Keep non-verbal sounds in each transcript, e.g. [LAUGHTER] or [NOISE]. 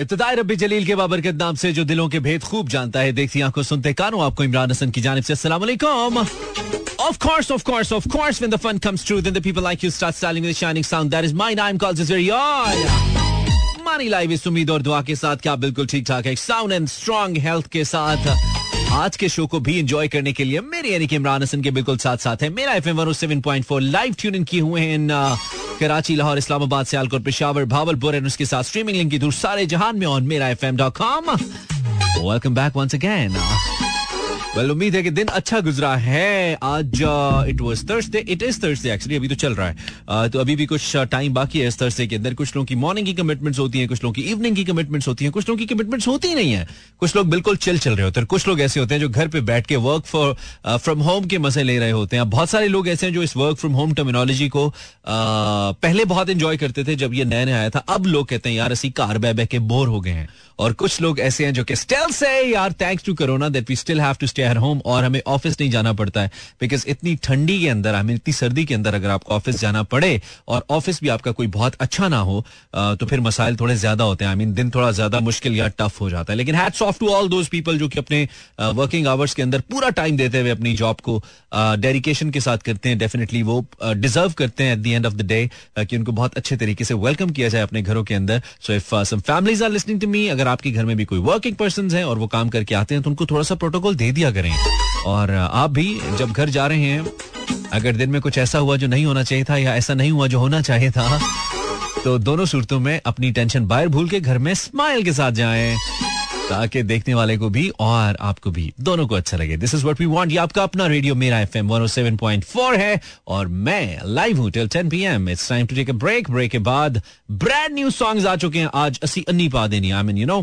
इब्तदाई रब्बी जलील के बाबरकत नाम से जो दिलों के भेद खूब जानता है देखती आँखों सुनते कानों आपको इमरान हसन की जानिब से अस्सलाम Of course, of course, of course, when the fun comes true, then the people like you start styling with the shining sound. That is my name calls is very on. मानी लाइव इस उम्मीद और दुआ के साथ क्या बिल्कुल ठीक ठाक है साउंड एंड स्ट्रॉन्ग हेल्थ के साथ आज के शो को भी एंजॉय करने के लिए मेरे यानी कि इमरान हसन के बिल्कुल साथ साथ है Mera F M seven point four live tune in किए हुए हैं कराची, लाहौर, इस्लामाबाद, सियालकोट, पिशावर, भावलपुर, एंड उसके साथ स्ट्रीमिंग लिंक की दूर सारे जहान में on Mera F M dot com welcome back once again well उम्मीद है कि दिन अच्छा गुजरा है। आज it was Thursday it is Thursday actually अभी तो चल रहा है। Uh, तो अभी भी कुछ टाइम बाकी है इस थर्सडे के अंदर। कुछ लोगों की मॉर्निंग की कमिटमेंट्स होती हैं कुछ लोगों की इवनिंग की कमिटमेंट्स होती हैं। कुछ लोगों की कमिटमेंट्स होती ही नहीं है। कुछ लोग बिल्कुल चिल चल रहे होते हैं। कुछ लोग ऐसे होते हैं जो घर पे बैठ के वर्क फॉर फ्रॉम होम के मज़े ले रहे होते हैं। बहुत सारे लोग ऐसे हैं जो इस वर्क फ्रॉम होम टर्मिनोलॉजी को uh, पहले बहुत इंजॉय करते थे जब ये नया नया आया था। अब लोग कहते हैं यार असी कार बह बह के बोर हो गए हैं। और कुछ लोग ऐसे हैं जो कि स्टिल से यार thanks to corona that we still have to stay at home और हमें ऑफ़िस नहीं जाना पड़ता है। बिकॉज़ इतनी ठंडी के अंदर हमें इतनी सर्दी के अंदर अगर आपको ऑफ़िस जाना पड़े और ऑफ़िस भी आपका कोई बहुत अच्छा ना हो तो फिर मसाइल थोड़े ज़्यादा होते हैं। आई मीन दिन थोड़ा ज़्यादा मुश्किल या टफ हो जाता है। लेकिन hats off to all those people जो कि अपने वर्किंग आवर्स के अंदर पूरा टाइम देते हुए अपनी जॉब को डेडिकेशन के साथ करते हैं। डेफिनेटली वो डिजर्व करते हैं at the end of the day कि उनको बहुत अच्छे तरीके से वेलकम किया जाए अपने घरों के अंदर। So if some families are listening to me अगर आपके घर में भी कोई वर्किंग पर्सन है और वो काम करके आते हैं तो उनको थोड़ा सा प्रोटोकॉल दे दिया करें। और आप भी जब घर जा रहे हैं, अगर दिन में कुछ ऐसा हुआ जो नहीं होना चाहिए था या ऐसा नहीं हुआ जो होना चाहिए था तो दोनों सूरतों में अपनी टेंशन बाहर भूल के घर में स्माइल के साथ जाएँ। ताकि देखने वाले को भी और आपको भी। दोनों को अच्छा लगे। This is what we want ये आपका अपना रेडियो मेरा एफएम 107.4 है और मैं लाइव हूँ till 10 PM it's time to take break break के बाद ब्रांड न्यू सॉन्ग्स आ चुके हैं। आज असी अन्नी पा देनी I mean you know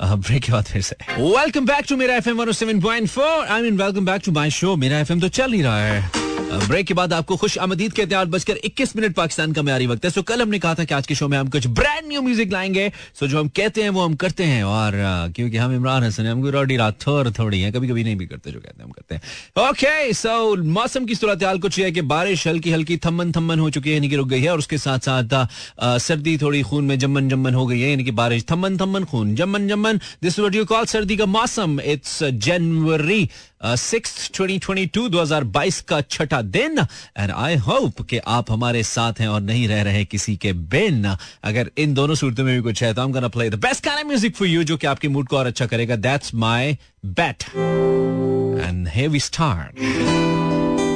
break के बाद फिर से। Welcome back to Mera F M 107.4 I mean welcome back to my show Mera F M तो चल ही रहा है। ब्रेक के बाद आपको खुश आमदीद हैं आठ बजकर इक्कीस मिनट पाकिस्तान का म्यारी वक्त है। सो कल हमने कहा था कि आज के शो में हम कुछ ब्रांड न्यू म्यूज़िक लाएँगे। सो जो हम कहते हैं, वो हम करते हैं। और क्योंकि हम इमरान हसन हम रोडी रात थोड़ है कभी कभी नहीं भी करते जो कहते हैं, हम करते हैं। ओके सो मौसम की सूरत हाल कुछ है कि बारिश हल्की हल्की थम्मन थम्मन हो चुकी है, यानी कि रुक गई है, और उसके साथ साथ सर्दी थोड़ी खून में जमन जमन हो गई है, यानी कि बारिश थम्मन थम्मन, खून जमन जमन दिस व्हाट यू कॉल सर्दी का मौसम। It's January six twenty twenty two दो हज़ार बाईस का छठा दिन एंड आई होप कि आप हमारे साथ हैं और नहीं रह रहे किसी के बिन। अगर इन दोनों सूरतों में भी कुछ है तो हम gonna play the best kind music for you जो कि आपके मूड को और अच्छा करेगा। That's my bet and here we start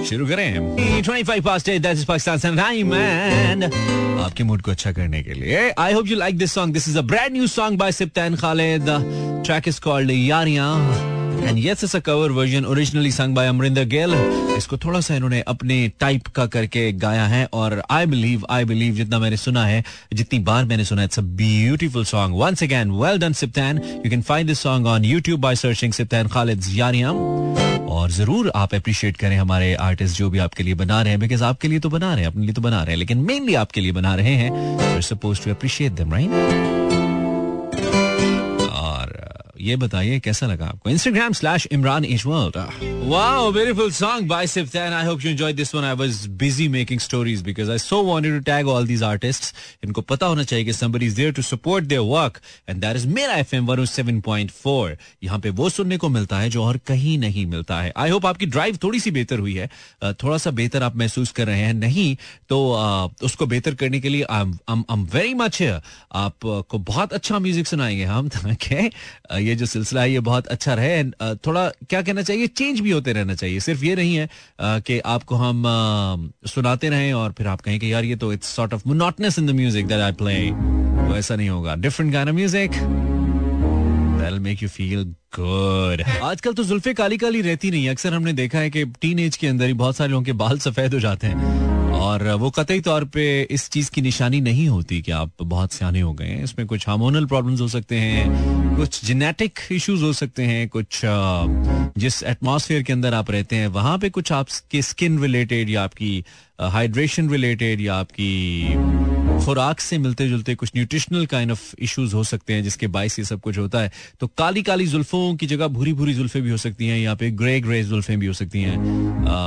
शुरू करें। 25 past 8 that is Pakistan time, and आपके मूड को अच्छा करने के लिए hope you like this song. This is a brand new song by Siptan Khaled the track is called Yariyan. And yes it's a cover version originally sung by Amrinder Gill इसको थोड़ा सा इन्होंने अपने टाइप का करके गाया है और आई बिलीव आई बिलीव जितना मैंने सुना है, जितनी बार मैंने सुना it's a beautiful song once again well done Sibtain you can find this song on YouTube by searching Sibtain Khalid Yariyan और ज़रूर आप अप्रिशिएट करें हमारे आर्टिस्ट जो भी आपके लिए बना रहे हैं बिकॉज़ आपके लिए तो बना रहे हैं, अपने लिए तो बना रहे हैं, लेकिन मेनली आपके लिए बना रहे हैं suppose to appreciate them right ये बताइए, कैसा लगा आपको? इंस्टाग्राम स्लैश इमरान इनको पता होना चाहिए कि मेरा एफएम 107.4 यहाँ पे वो सुनने को मिलता है जो और कहीं नहीं मिलता है। आई होप आपकी ड्राइव थोड़ी सी बेहतर हुई है। थोड़ा सा बेहतर आप महसूस कर रहे हैं। नहीं तो उसको बेहतर करने के लिए आपको बहुत अच्छा म्यूज़िक सुनाएँगे हम। [LAUGHS] ताकि ये जो सिलसिला है, ये बहुत अच्छा रहे। एंड थोड़ा क्या कहना चाहिए? चेंज भी होते रहना चाहिए। सिर्फ़ ये नहीं है कि आपको हम सुनाते रहें और फिर आप कहें कि यार, ये तो it's sort of monotonous in the music that I play वो ऐसा नहीं होगा। डिफरेंट गाना music make you feel good आजकल तो जुल्फे काली काली रहती नहीं अक्सर हमने देखा है कि टीन के अंदर ही बहुत सारे लोगों के बाल सफ़ेद हो जाते हैं। और वो कतई तौर पे इस चीज़ की निशानी नहीं होती कि आप बहुत सियाने हो गए हैं। इसमें कुछ हार्मोनल प्रॉब्लम्स हो सकते हैं, कुछ जेनेटिक इश्यूज़ हो सकते हैं, कुछ जिस एटमॉस्फेयर के अंदर आप रहते हैं, वहाँ पे कुछ आपके स्किन रिलेटेड या आपकी हाइड्रेशन रिलेटेड या आपकी खुराक से मिलते जुलते कुछ न्यूट्रिशनल काइंड ऑफ़ इश्यूज़ हो सकते हैं, जिसके बाइस ये सब कुछ होता है। तो काली काली जुल्फों की जगह भूरी भूरी जुल्फे भी हो सकती हैं यहाँ पे ग्रे ग्रे जुल्फे भी हो सकती हैं।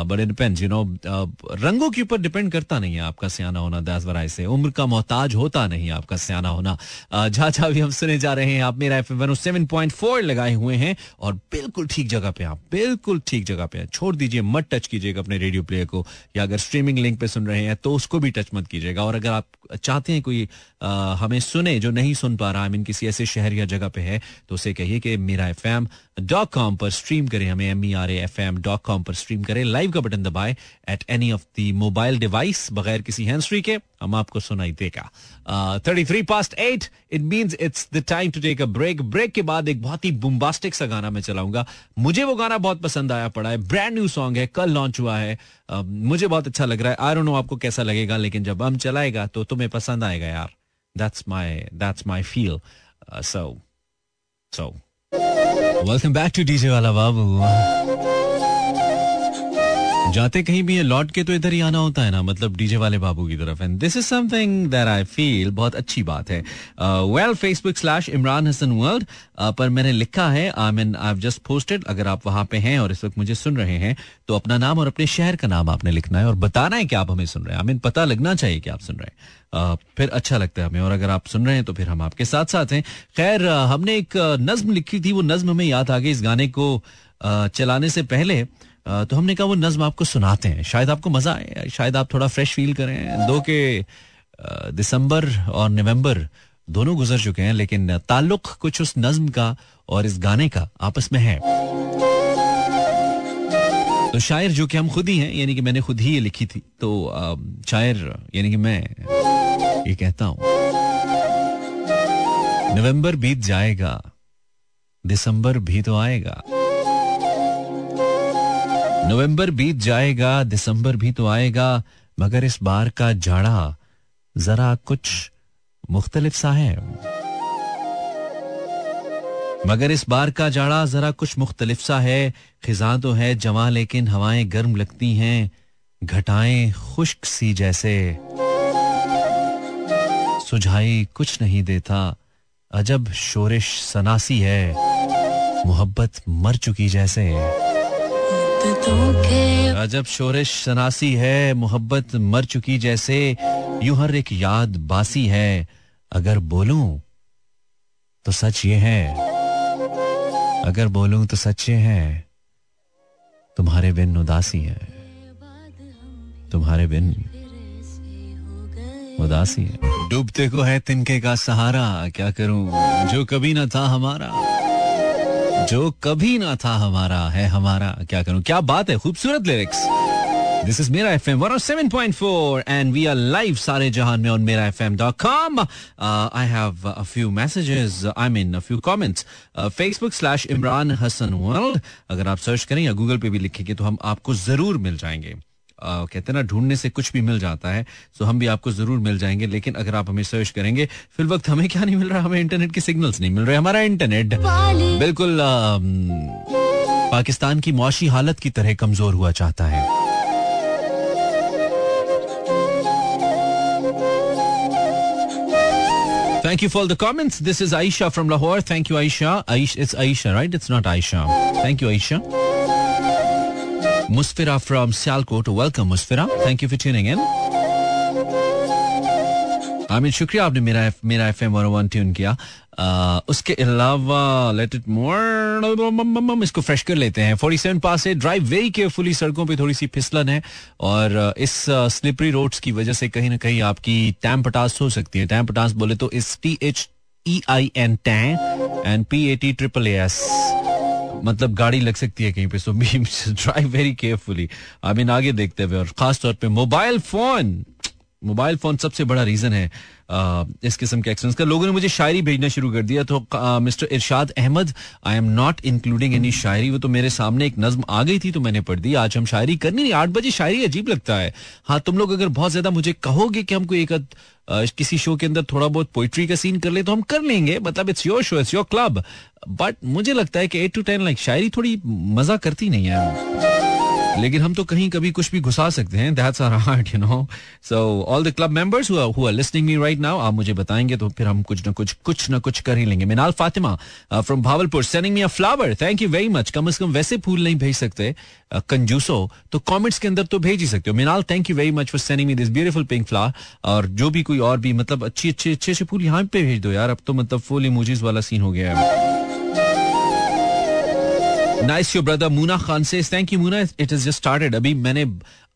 But it depends you know रंगों के ऊपर डिपेंड करता नहीं है आपका सियाना होना दास वराय से उम्र का मोहताज होता नहीं आपका सियाना होना। जहाँ जहाँ भी हम सुने जा रहे हैं, आप मेरा एफ़ सेवन पॉइंट फोर लगाए हुए हैं, और बिल्कुल ठीक जगह पे आप, बिल्कुल ठीक जगह पे छोड़ दीजिए, मत टच कीजिएगा अपने रेडियो प्लेयर को, या अगर स्ट्रीमिंग लिंक पे सुन रहे हैं तो उसको भी टच मत कीजिएगा। और अगर आप चाहते हैं कोई आ, हमें सुने जो नहीं सुन पा रहा आई मीन किसी ऐसे शहर या जगह पे है तो उसे कहिए कि Mera F M dot com पर स्ट्रीम करें हमें M E R F M dot com पर स्ट्रीम करें। लाइव का बटन दबाए at any of the mobile device बगैर किसी हैंड फ्री के हम आपको सुनाई देगा। Thirty three past eight it means it's the time to take a break break के बाद एक बहुत ही बुम्बास्टिक सा गाना मैं चलाऊँगा। मुझे वो गाना बहुत पसंद आया पड़ा है। ब्रांड न्यू सॉन्ग है कल लॉन्च हुआ है। uh, मुझे बहुत अच्छा लग रहा है। आई डोंट नो आपको कैसा लगेगा, लेकिन जब हम चलाएगा तो तुम्हें पसंद आएगा यार। That's my that's my feel so so welcome back to DJ वाला बाबू जाते कहीं भी है लौट के तो इधर ही आना होता है ना मतलब डीजे वाले बाबू की तरफ़। And this is something that I feel बहुत अच्छी बात है। Well Facebook slash Imran Hasan world पर मैंने लिखा है I mean I just posted अगर आप वहाँ पे हैं और इस वक्त मुझे सुन रहे हैं तो अपना नाम और अपने शहर का नाम आपने लिखना है और बताना है कि आप हमें सुन रहे हैं। आई मीन पता लगना चाहिए कि आप सुन रहे हैं। Uh, फिर अच्छा लगता है हमें और अगर आप सुन रहे हैं तो फिर हम आपके साथ साथ हैं। खैर uh, हमने एक नज्म लिखी थी वो नज्म हमें याद आ गई इस गाने को uh, चलाने से पहले। तो हमने कहा वो नज्म आपको सुनाते हैं। शायद आपको मज़ा आए शायद आप थोड़ा फ्रेश फील करें। दो के दिसंबर और नवंबर दोनों गुजर चुके हैं, लेकिन ताल्लुक कुछ उस नज्म का और इस गाने का आपस में है। तो शायर जो कि हम खुद ही हैं, यानी कि मैंने खुद ही ये लिखी थी तो शायर, यानी कि मैं ये कहता हूँ। नवंबर बीत जाएगा, दिसंबर भी तो आएगा। नवंबर बीत जाएगा, दिसंबर भी तो आएगा, मगर इस बार का जाड़ा जरा कुछ मुख्तलिफ़ सा है। मगर इस बार का जाड़ा जरा कुछ मुख्तलिफ़ सा है, खिजा तो है जमा लेकिन हवाएँ गर्म लगती हैं, घटाएँ खुश्क सी जैसे। सुझाई कुछ नहीं देता, अजब शोरिश सनासी है, मोहब्बत मर चुकी जैसे। अजब शोरिश शनासी है मोहब्बत मर चुकी जैसे यूँ हर एक याद बासी है। अगर बोलूँ तो सच ये है। अगर बोलूँ तो सच ये है तुम्हारे बिन उदासी है। तुम्हारे बिन उदासी है। डूबते को है तिनके का सहारा क्या करूँ? जो कभी ना था हमारा। जो कभी ना था हमारा, है हमारा। क्या करूँ? क्या बात है? खूबसूरत lyrics this is Mera F M one seven point four and we are live सारे जहान में on Mera F I have a few messages I mean a few comments Facebook slash Imran Hasan world अगर आप search करें या Google पे भी लिखेंगे तो हम आपको ज़रूर मिल जाएँगे। कहते हैं ना ढूँढने से कुछ भी मिल जाता है तो हम भी आपको ज़रूर मिल जाएँगे लेकिन अगर आप हमें सर्च करेंगे फिर वक्त हमें क्या नहीं मिल रहा हमें इंटरनेट के सिग्नल्स नहीं मिल रहे हमारा इंटरनेट बिल्कुल पाकिस्तान की मुआशी हालत की तरह कमज़ोर हुआ चाहता है Thank you for the comments. This is Aisha from Lahore. Thank you, Aisha. Aisha it's Aisha, right? It's not Aisha. Thank you, Aisha. Musfira from Sialkot. Welcome, Musfira. Thank you for tuning in. Aamir शुक्रिया आपने मेरा मेरा F M one tune किया आ, उसके अलावा let it more इसको fresh कर लेते हैं 47 पास से ड्राइव वेरी केयरफुली सड़कों पे थोड़ी सी फिसलन है और इस स्लिपरी रोड्स की वजह से कहीं ना कहीं आपकी टैम पटास हो सकती है टैम पटास बोले तो इस T H E I N time and P A T triple S मतलब गाड़ी लग सकती है कहीं पे so drive very carefully I mean आगे देखते हुए, और खासतौर पे मोबाइल फ़ोन मोबाइल फ़ोन सबसे बड़ा रीजन है आ, इस किस्म के एक्सीडेंट्स का। लोगों ने मुझे शायरी भेजना शुरू कर दिया तो mister Irshad Ahmed I am not including any shayari. वो तो मेरे सामने एक नज्म आ गई थी तो मैंने पढ़ दी। आज हम शायरी करनी नहीं आठ बजे शायरी अजीब लगता है। हाँ तुम लोग अगर बहुत ज़्यादा मुझे कहोगे कि हमको एक किसी शो के अंदर थोड़ा बहुत पोइट्री का सीन कर ले तो हम कर लेंगे। मतलब it's your show it's your club but मुझे लगता है कि एट टू टेन लाइक शायरी थोड़ी मज़ा करती नहीं है। लेकिन हम तो कहीं कभी कुछ भी घुसा सकते हैं। That's our heart you know so all the club members are listening me right now आप मुझे बताएँगे तो फिर हम कुछ ना कुछ कुछ ना कुछ कर ही लेंगे। Minal Fatima from Bahawalpur sending me a flower thank you very much कम से कम वैसे फूल नहीं भेज सकते uh, कंजूसो तो कमेंट्स के अंदर तो भेज ही सकते हो। Minal thank you very much for sending me this beautiful pink flower और जो भी कोई और भी मतलब अच्छी अच्छे अच्छे से फूल यहाँ पे भेज दो यार। अब तो मतलब फुल इमोजीज वाला सीन हो गया है। Nice your brother Muna Khan से thank you Muna it is just started अभी मैंने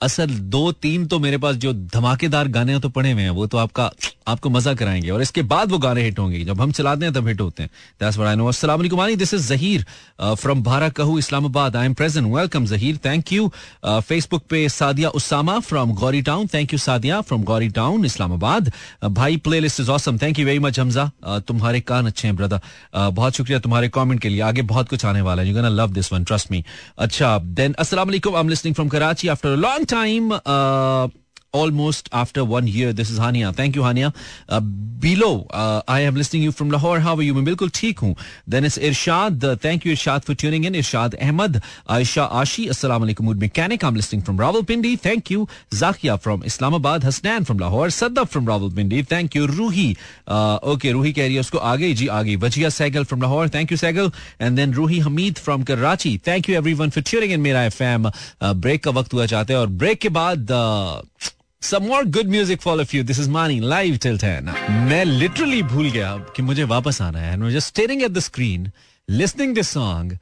असल दो तीन तो मेरे पास जो धमाकेदार गाने तो पड़े हुए हैं वो तो आपका आपको मज़ा कराएँगे। और इसके बाद वो गाने हिट होंगे। जब हम चलाते हैं तब हिट होते हैं। This is Zaheer from Bhara Kahu Islamabad I am present welcome Zaheer thank you Facebook पे Sadia Usama from Ghauri town thank you Sadia from Ghauri town Islamabad भाई playlist is awesome thank you very much Hamza तुम्हारे कान अच्छे हैं brother uh, बहुत शुक्रिया तुम्हारे comment के लिए। आगे बहुत कुछ आने वाला है। You love this one trust me अच्छा देन अस्सलाम I am from Karachi after long time uh, almost after one year. This is Hania. Thank you, Hania. Uh, below, uh, I am listening you from Lahore. How are you? मैं बिल्कुल ठीक हूँ. Then it's Irshad. Uh, thank you, Irshad, for tuning in. Irshad Ahmad, Aisha Ashi. Assalamu alaikum, Mood Mechanic. I'm listening from Rawalpindi. Thank you. Zakia from Islamabad. Hasnan from Lahore. Saddaf from Rawalpindi. Thank you. Ruhi. Uh, okay, Ruhi कह रही है उसको आगे जी आगे Wajiya Saigal from Lahore thank you Saigal and then Roohi Hameed from Karachi thank you everyone for tuning in मेरा FM break का वक्त हुआ चाहते हैं और ब्रेक के बाद uh, Some more good music for all of you. This is Mani live till 10. मैं literally भूल गया कि मुझे वापस आना है. And we're just staring at the screen, listening this song.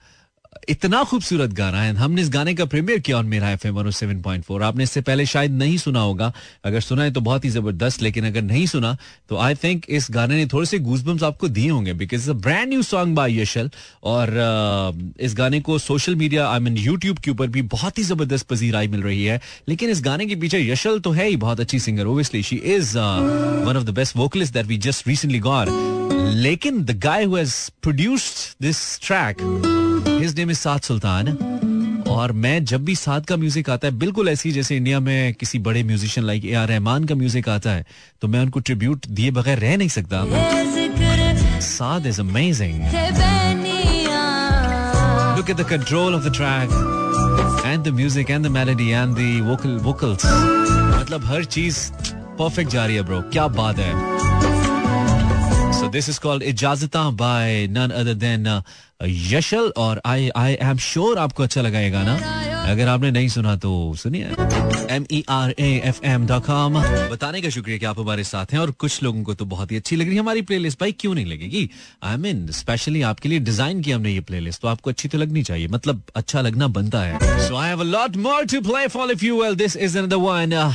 इतना खूबसूरत गाना है हमने इस गाने का प्रीमियर किया on Mera F M seven point four आपने इससे पहले शायद नहीं सुना होगा। अगर सुना है तो बहुत ही ज़बरदस्त लेकिन अगर नहीं सुना तो आई थिंक इस गाने ने थोड़े से गूजबम्स आपको दिए होंगे because a brand new song by Yashal और uh, इस गाने को social media I mean YouTube के ऊपर भी बहुत ही ज़बरदस्त पजीराई मिल रही है। लेकिन इस गाने के पीछे यशल तो है ही बहुत अच्छी singer obviously she is one of the best vocalist that we just recently got लेकिन the guy who has produced this track his name is Saad Sultan और मैं जब भी साद का म्यूज़िक आता है, बिल्कुल ऐसी जैसे इंडिया में किसी बड़े musician like A R Rahman का म्यूज़िक आता है तो मैं उनको ट्रिब्यूट दिए बगैर रह नहीं सकता। Saad is amazing Look at the control of the track and the music and the melody and the vocal, vocals. मतलब हर चीज़ परफेक्ट जा रही है ब्रो क्या बात है। Is called Ijazata by none other than uh, Yashal और आई आई एम श्योर आपको अच्छा लगा ये गाना। अगर आपने नहीं सुना तो सुनिए। M E R A F M dot com बताने का शुक्रिया कि आप हमारे साथ हैं और कुछ लोगों को तो बहुत ही अच्छी लग रही है हमारी प्लेलिस्ट भाई क्यों नहीं लगेगी? आई मीन स्पेशली आपके लिए डिज़ाइन किया हमने ये प्लेलिस्ट तो आपको अच्छी तो लगनी चाहिए। मतलब अच्छा लगना बनता है। So I have a lot more to play for if you well this is another one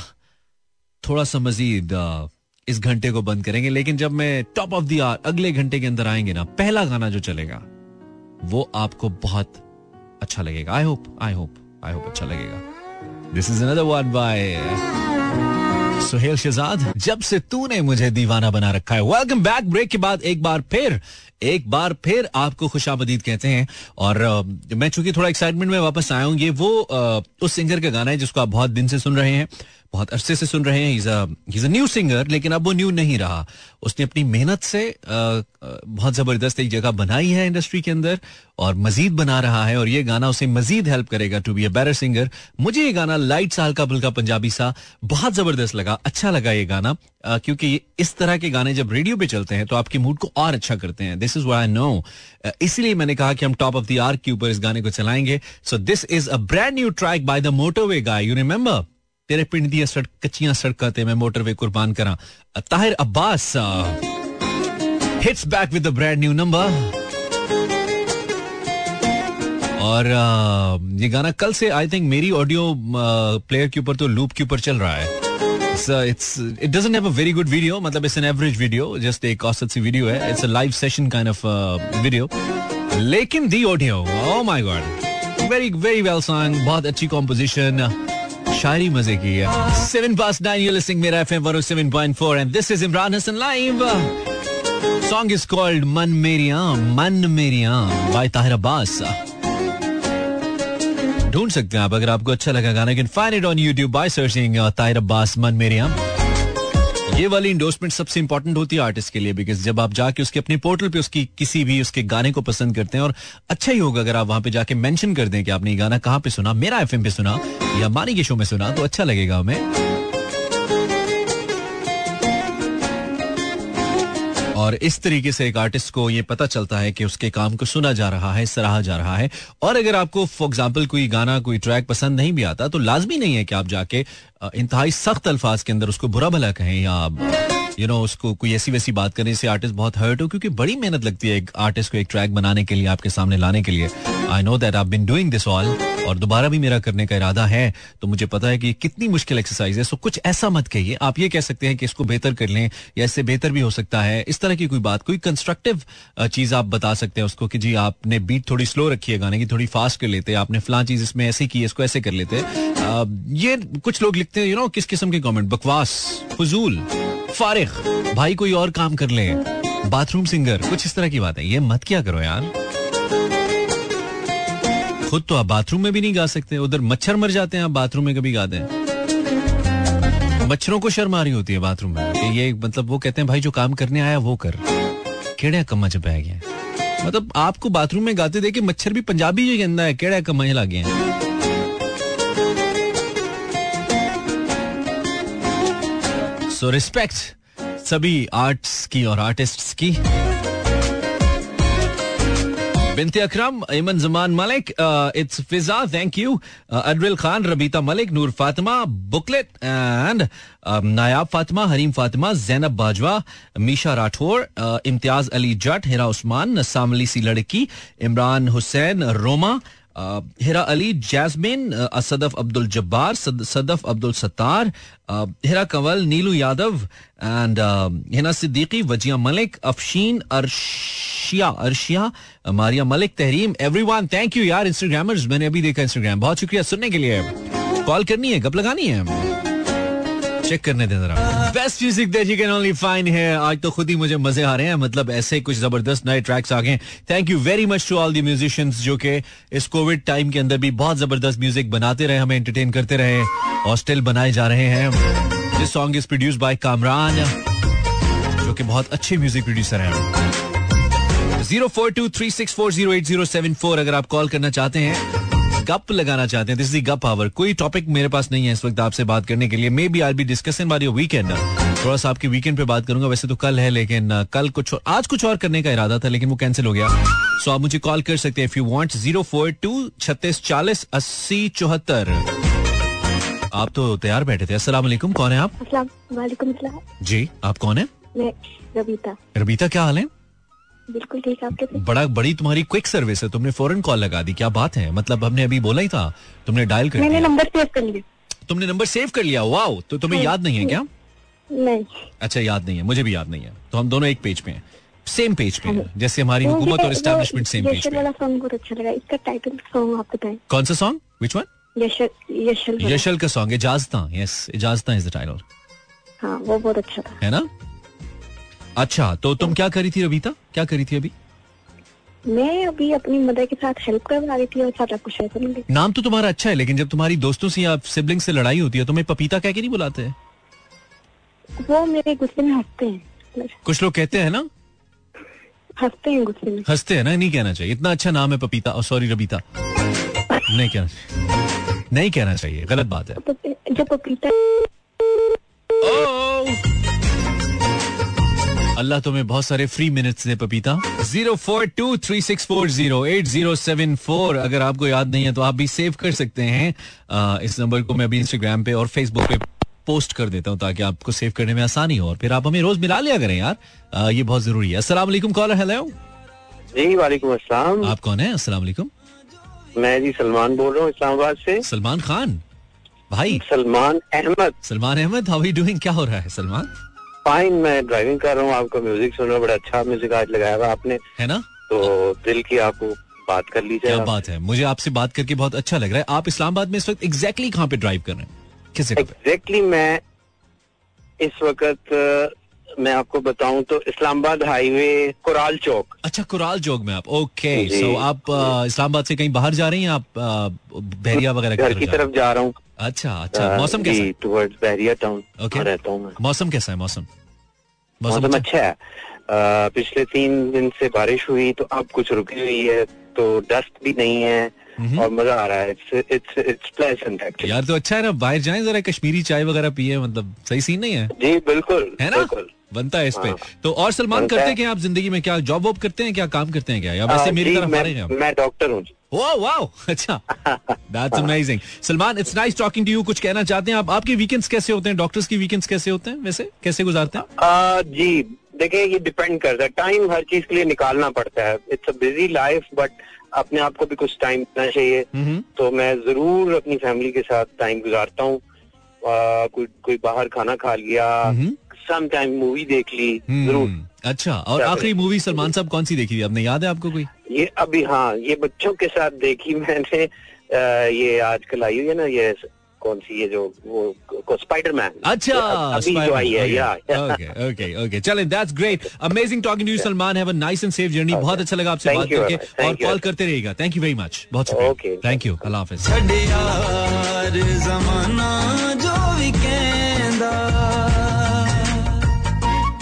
थोड़ा सा मजीद uh, इस घंटे को बंद करेंगे, लेकिन जब मैं टॉप ऑफ़ दी आर अगले घंटे के अंदर आएँगे ना, पहला गाना जो चलेगा, वो आपको बहुत अच्छा लगेगा। I hope I hope I hope अच्छा लगेगा। This is another one by Suhail Shahzad जब से तूने मुझे दीवाना बना रखा है वेलकम बैक ब्रेक के बाद एक बार फिर एक बार फिर आपको खुशामदीद कहते हैं। और uh, मैं चूँकि थोड़ा एक्साइटमेंट में वापस आया हूँ ये वो uh, उस सिंगर का गाना है जिसको आप बहुत दिन से सुन रहे हैं बहुत अरसे से सुन रहे हैं। इज़ अ न्यू सिंगर लेकिन अब वो न्यू नहीं रहा। उसने अपनी मेहनत से आ, बहुत ज़बरदस्त एक जगह बनाई है इंडस्ट्री के अंदर और मजीद बना रहा है और ये गाना उसे मजीद हेल्प करेगा to be a better singer मुझे ये गाना लाइट साल का बुल का पंजाबी सा बहुत ज़बरदस्त लगा अच्छा लगा ये गाना। क्योंकि इस तरह के गाने जब रेडियो पे चलते हैं तो आपके मूड को और अच्छा करते हैं। दिस इज़ वाई नो इसीलिए मैंने कहा कि हम टॉप ऑफ़ द के ऊपर इस गाने को चलाएँगे। So this is a brand new track by the motorway guy you remember तेरे पिंड दी सड़क कच्चियाँ सड़कां ते मैं मोटरवे कुर्बान करा। Tahir Abbas hits back with brand new number और ये गाना कल से आई थिंक मेरी ऑडियो प्लेयर के ऊपर तो लूप के ऊपर चल रहा है। It's it's it doesn't have a very good video मतलब it's an average video just एक औसत सी वीडियो है. It's a live session kind of video लेकिन the audio oh my god very very well song बहुत अच्छी composition शायरी मज़े की है. Seven past nine you listening Mera F M 107.4 and this is Imran Hasan live song is called Man Meriya Man मेरिया bye Tahir Abbas ढूंढ सकते हैं आप अगर आपको अच्छा लगा गाना। Can find it on YouTube by searching Tahir Abbas Man Meriya ये वाली इंडोर्समेंट सबसे इंपॉर्टेंट होती है आर्टिस्ट के लिए बिकॉज़ जब आप जाके उसके अपने पोर्टल पे उसकी किसी भी उसके गाने को पसंद करते हैं, और अच्छा ही होगा अगर आप वहाँ पे जाके मेंशन कर दें कि आपने ये गाना कहाँ पे सुना, मेरा एफ़ पे सुना, या मानी के शो में सुना तो अच्छा लगेगा हमें। और इस तरीके से एक आर्टिस्ट को ये पता चलता है कि उसके काम को सुना जा रहा है, सराहा जा रहा है। और अगर आपको फॉर एग्ज़ाम्पल कोई गाना, कोई ट्रैक पसंद नहीं भी आता तो लाजमी नहीं है कि आप जाके इंतहाई सख्त अल्फाज के अंदर उसको बुरा भला कहें या आप यू नो उसको कोई ऐसी वैसी बात करने से आर्टिस्ट बहुत हर्ट हो, क्योंकि बड़ी मेहनत लगती है एक आर्टिस्ट को एक ट्रैक बनाने के लिए, आपके सामने लाने के लिए। I know that I been doing this all और दोबारा भी मेरा करने का इरादा है तो मुझे पता है कि कितनी मुश्किल एक्सरसाइज है। सो कुछ ऐसा मत कहिए। आप ये कह सकते हैं कि इसको बेहतर कर लें या इससे बेहतर भी हो सकता है। इस तरह की कोई बात, कोई कंस्ट्रक्टिव चीज़ आप बता सकते हैं उसको कि जी आपने बीट थोड़ी स्लो रखी है गाने की, थोड़ी फास्ट कर लेते हैं, आपने फला चीज़ इसमें ऐसे की इसको ऐसे कर लेते ये कुछ लोग लिखते हैं यू नो किस किस्म के कमेंट बकवास, फजूल, फारिग, भाई कोई और काम कर ले बाथरूम सिंगर कुछ इस तरह की बात। है ये मत क्या करो यार। खुद तो आप बाथरूम में भी नहीं गा सकते, उधर मच्छर मर जाते हैं, आप बाथरूम में कभी गाते हैं मच्छरों को शर्म आ रही होती है बाथरूम में, कि ये मतलब वो कहते हैं, भाई, जो काम करने आया, वो कर। केड़ा कम्मा च पै गया मतलब आपको बाथरूम में गाते देखे मच्छर भी पंजाबी जो कहना है, केड़ा कम्मा लग गया सो रिस्पेक्ट सभी आर्ट्स की और आर्टिस्ट्स की। Binte Akram Iman Zaman Malik it's Fiza thank you Adil Khan Rabita Malik Noor Fatima booklet and Nayab Fatima Hareem Fatima Zainab Bajwa Misha Rathore Imtiaz Ali Jatt Hira Usman सामली सी लड़की Imran Hussain Roma Hira Ali Jasmine असदफ Abdul Jabbar Sadaf Abdul Sattar Hira Kanwal Neelu Yadav and Hina Siddiqui Wajiha Malik Afsheen Arshia Arshia Maria Malik Tehreem everyone thank you यार Instagrammers मैंने अभी देखा Instagram बहुत शुक्रिया सुनने के लिए। कॉल करनी है, गप लगानी है। चेक करने दें जरा best music that you can only find है आज तो खुद ही मुझे मज़े आ रहे हैं मतलब ऐसे कुछ ज़बरदस्त नए ट्रैक्स आ गए thank you very much to all the musicians जो कि इस कोविड टाइम के अंदर भी बहुत ज़बरदस्त म्यूज़िक बनाते रहे, हमें एंटरटेन करते रहे और स्टिल बनाए जा रहे हैं। This song is produce by Kamran जो कि बहुत अच्छे म्यूज़िक प्रोड्यूसर हैं। Zero four two three six four zero eight zero seven four अगर आप कॉल करना चाहते हैं गप लगाना चाहते हैं. दिस इज़ गप आवर कोई टॉपिक मेरे पास नहीं है इस वक्त आपसे बात करने के लिए. Maybe I be discussing bar your weekend थोड़ा सा आपके वीकेंड पे बात करूँगा. वैसे तो कल है लेकिन कल कुछ और, आज कुछ और करने का इरादा था लेकिन वो कैंसिल हो गया. सो so, आप मुझे कॉल कर सकते हैं. If you want zero four two छत्तीस चालीस अस्सी चौहत्तर. आप तो तैयार बैठे थे. अस्सलाम वालेकुम कौन है आप? वालेकुम जी आप कौन है? रबीता। रबीता क्या हाल है? बिल्कुल ठीक आपके बड़ा बड़ी तुम्हारी क्विक सर्विस है तुमने फ़ौरन कॉल लगा दी क्या बात है? मतलब हमने अभी बोला ही था तुमने डायल कर मैंने नंबर सेव कर लिया। तुमने नंबर सेव कर लिया वाओ तो तुम्हें याद नहीं है क्या? नहीं। अच्छा याद नहीं है मुझे भी याद नहीं है। तो हम दोनों एक पेज पे हैं सेम पेज पे हैं जैसे हमारी हुकूमत और एस्टेब्लिशमेंट सेम पेज पे वाला सॉन्ग बहुत अच्छा लगा इसका टाइटल सॉन्ग आप बताएँ। कौन सा song which one Yashal Yashal का song Ijazata yes Ijazata is the title हाँ वो बहुत अच्छा था। है ना? अच्छा तो तुम क्या करी थी रबीता क्या करी थी अभी? मैं अभी अपनी मदर के साथ हेल्प करवा रही थी और सारा कुछ करूँगी नाम तो तुम्हारा अच्छा है लेकिन जब तुम्हारी दोस्तों से या सिबलिंग से लड़ाई होती है तुम्हें पपीता कह के नहीं बुलाते? हैं वो मेरे गुस्से में हँसते हैं। कुछ लोग कहते हैं ना? हँसते हैं गुस्से में। हँसते हैं ना नहीं कहना चाहिए। इतना अच्छा नाम है पपीता। और सॉरी रबीता नहीं कहना चाहिए। नहीं कहना चाहिए। गलत बात है। जो पपीता अल्लाह तुम्हें बहुत सारे फ्री मिनट्स दे पपीता। Zero four two three six four zero eight zero seven four. अगर आपको याद नहीं है तो आप भी सेव कर सकते हैं आ, इस नंबर को मैं अभी इंस्टाग्राम पे और फेसबुक पे पोस्ट कर देता हूँ ताकि आपको सेव करने में आसानी हो। और फिर आप हमें रोज मिला लिया करें यार। आ, ये बहुत ज़रूरी है। असला कॉलर हेलो जी वालेकुम अस्सलाम। आप कौन है? अस्सलाम वालेकुम। मैं जी सलमान बोल रहा हूँ इस्लामाबाद से। सलमान खान भाई। Salman Ahmed. Salman Ahmed how you doing क्या हो रहा है सलमान? फाइन मैं ड्राइविंग कर रहा हूँ आपका म्यूज़िक सुन रहा हूँ बड़ा अच्छा म्यूज़िक आज लगाया हुआ आपने। है ना? तो दिल की आपको बात कर लीजिए क्या बात है। मुझे आपसे बात करके बहुत अच्छा लग रहा है। आप इस्लामाबाद में इस वक्त एग्जैक्टली कहाँ पे ड्राइव कर रहे हैं? किस एग्जैक्टली मैं इस वक्त मैं आपको बताऊँ तो इस्लामाबाद हाईवे कुराल चौक। अच्छा कुराल चौक में आप। ओके सो आप इस्लामाबाद से कहीं बाहर जा रही हैं? आप बहरिया वगैरह घर की तरफ़ जा रहा हूँ। अच्छा अच्छा। मौसम कैसा है? Towards Bahria town Okay. रहता हूँ मौसम कैसा है मौसम? मौसम अच्छा? है। अ, पिछले तीन दिन से बारिश हुई तो अब कुछ रुकी हुई है तो डस्ट भी नहीं है और मज़ा आ रहा है। It's it's it's pleasant actually यार तो अच्छा है ना बाहर जाएँ जरा कश्मीरी चाय वगैरह पिए मतलब सही सीन नहीं है? जी बिल्कुल है ना? बिल्कुल। बनता है इस पे। हाँ। तो और सलमान करते हैं। क्या आप ज़िंदगी में? क्या जॉब वॉब करते हैं क्या काम करते हैं क्या? या वैसे मेरी तरफ़ आ मैं डॉक्टर हूँ अच्छा that's amazing Salman it's nice talking to you कुछ कहना चाहते हैं आप? आपके वीकेंड्स कैसे होते हैं? डॉक्टर्स की वीकेंड्स कैसे होते हैं वैसे? कैसे गुजारते हैं? जी देखिए ये डिपेंड करता है. टाइम हर चीज़ के लिए निकालना पड़ता है. It's a busy life but अपने आप को भी कुछ टाइम देना चाहिए. हम्म तो मैं ज़रूर अपनी फैमिली के साथ टाइम गुजारता हूँ. कोई कोई बाहर खाना खा लिया हम्म। सम टाइम मूवी देख ली ज़रूर। हम्म, अच्छा और आखिरी मूवी सलमान साहब कौन सी देखी थी? आपने याद है आपको कोई? ये अभी हाँ ये बच्चों के साथ देखी [LAUGHS] मैंने आ, ये आजकल आई हुई है ना ये कौन सी ये जो वो स्पाइडरमैन अच्छा अभी जो आई है या ओके ओके ओके चलें that's great amazing talking to you Salman have a nice and safe journey बहुत अच्छा लगा आपसे बात करके और कॉल करते रहिएगा। थैंक यू वेरी मच बहुत शुक्रिया। Thank you Allah Hafiz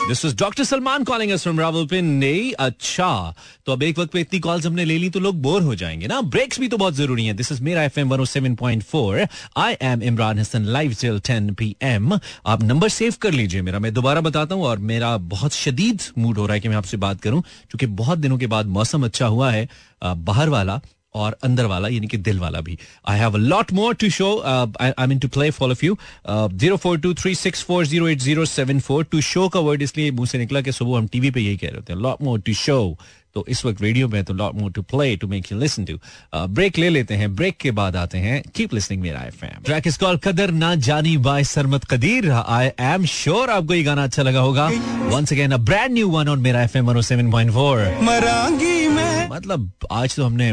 this is doctor Salman calling us from Rawalpindi अच्छा तो अब एक वक्त पे इतनी कॉल्स हमने ले ली तो लोग बोर हो जाएँगे ना। ब्रेक्स भी तो बहुत ज़रूरी हैं। This is Mera F M 107.4 I am Imran Hasan live till 10 PM आप नंबर सेव कर लीजिए मेरा। मैं दोबारा बताता हूँ और मेरा बहुत शदीद मूड हो रहा है कि मैं आपसे बात करूँ, क्योंकि बहुत दिनों के बाद मौसम अच्छा हुआ है। बाहर वाला और अंदर वाला, यानी कि दिल वाला भी। I have a lot more to show I mean to play for of you zero four two three six four zero eight zero seven four to show का वर्ड इसलिए मुँह से निकला कि सुबह हम टीवी पे यही कह रहे होते हैं लॉट मोर टू शो तो इस वक्त रेडियो में तो lot more to play to make you listen to break ले लेते हैं ब्रेक के बाद आते हैं। Keep listening Mera FM track is call कदर ना जानी by Sarmad Qadeer. I am sure आपको ये गाना अच्छा लगा होगा। Once again a brand new one on Mera F M seven point four मरांगी मैं मतलब आज तो हमने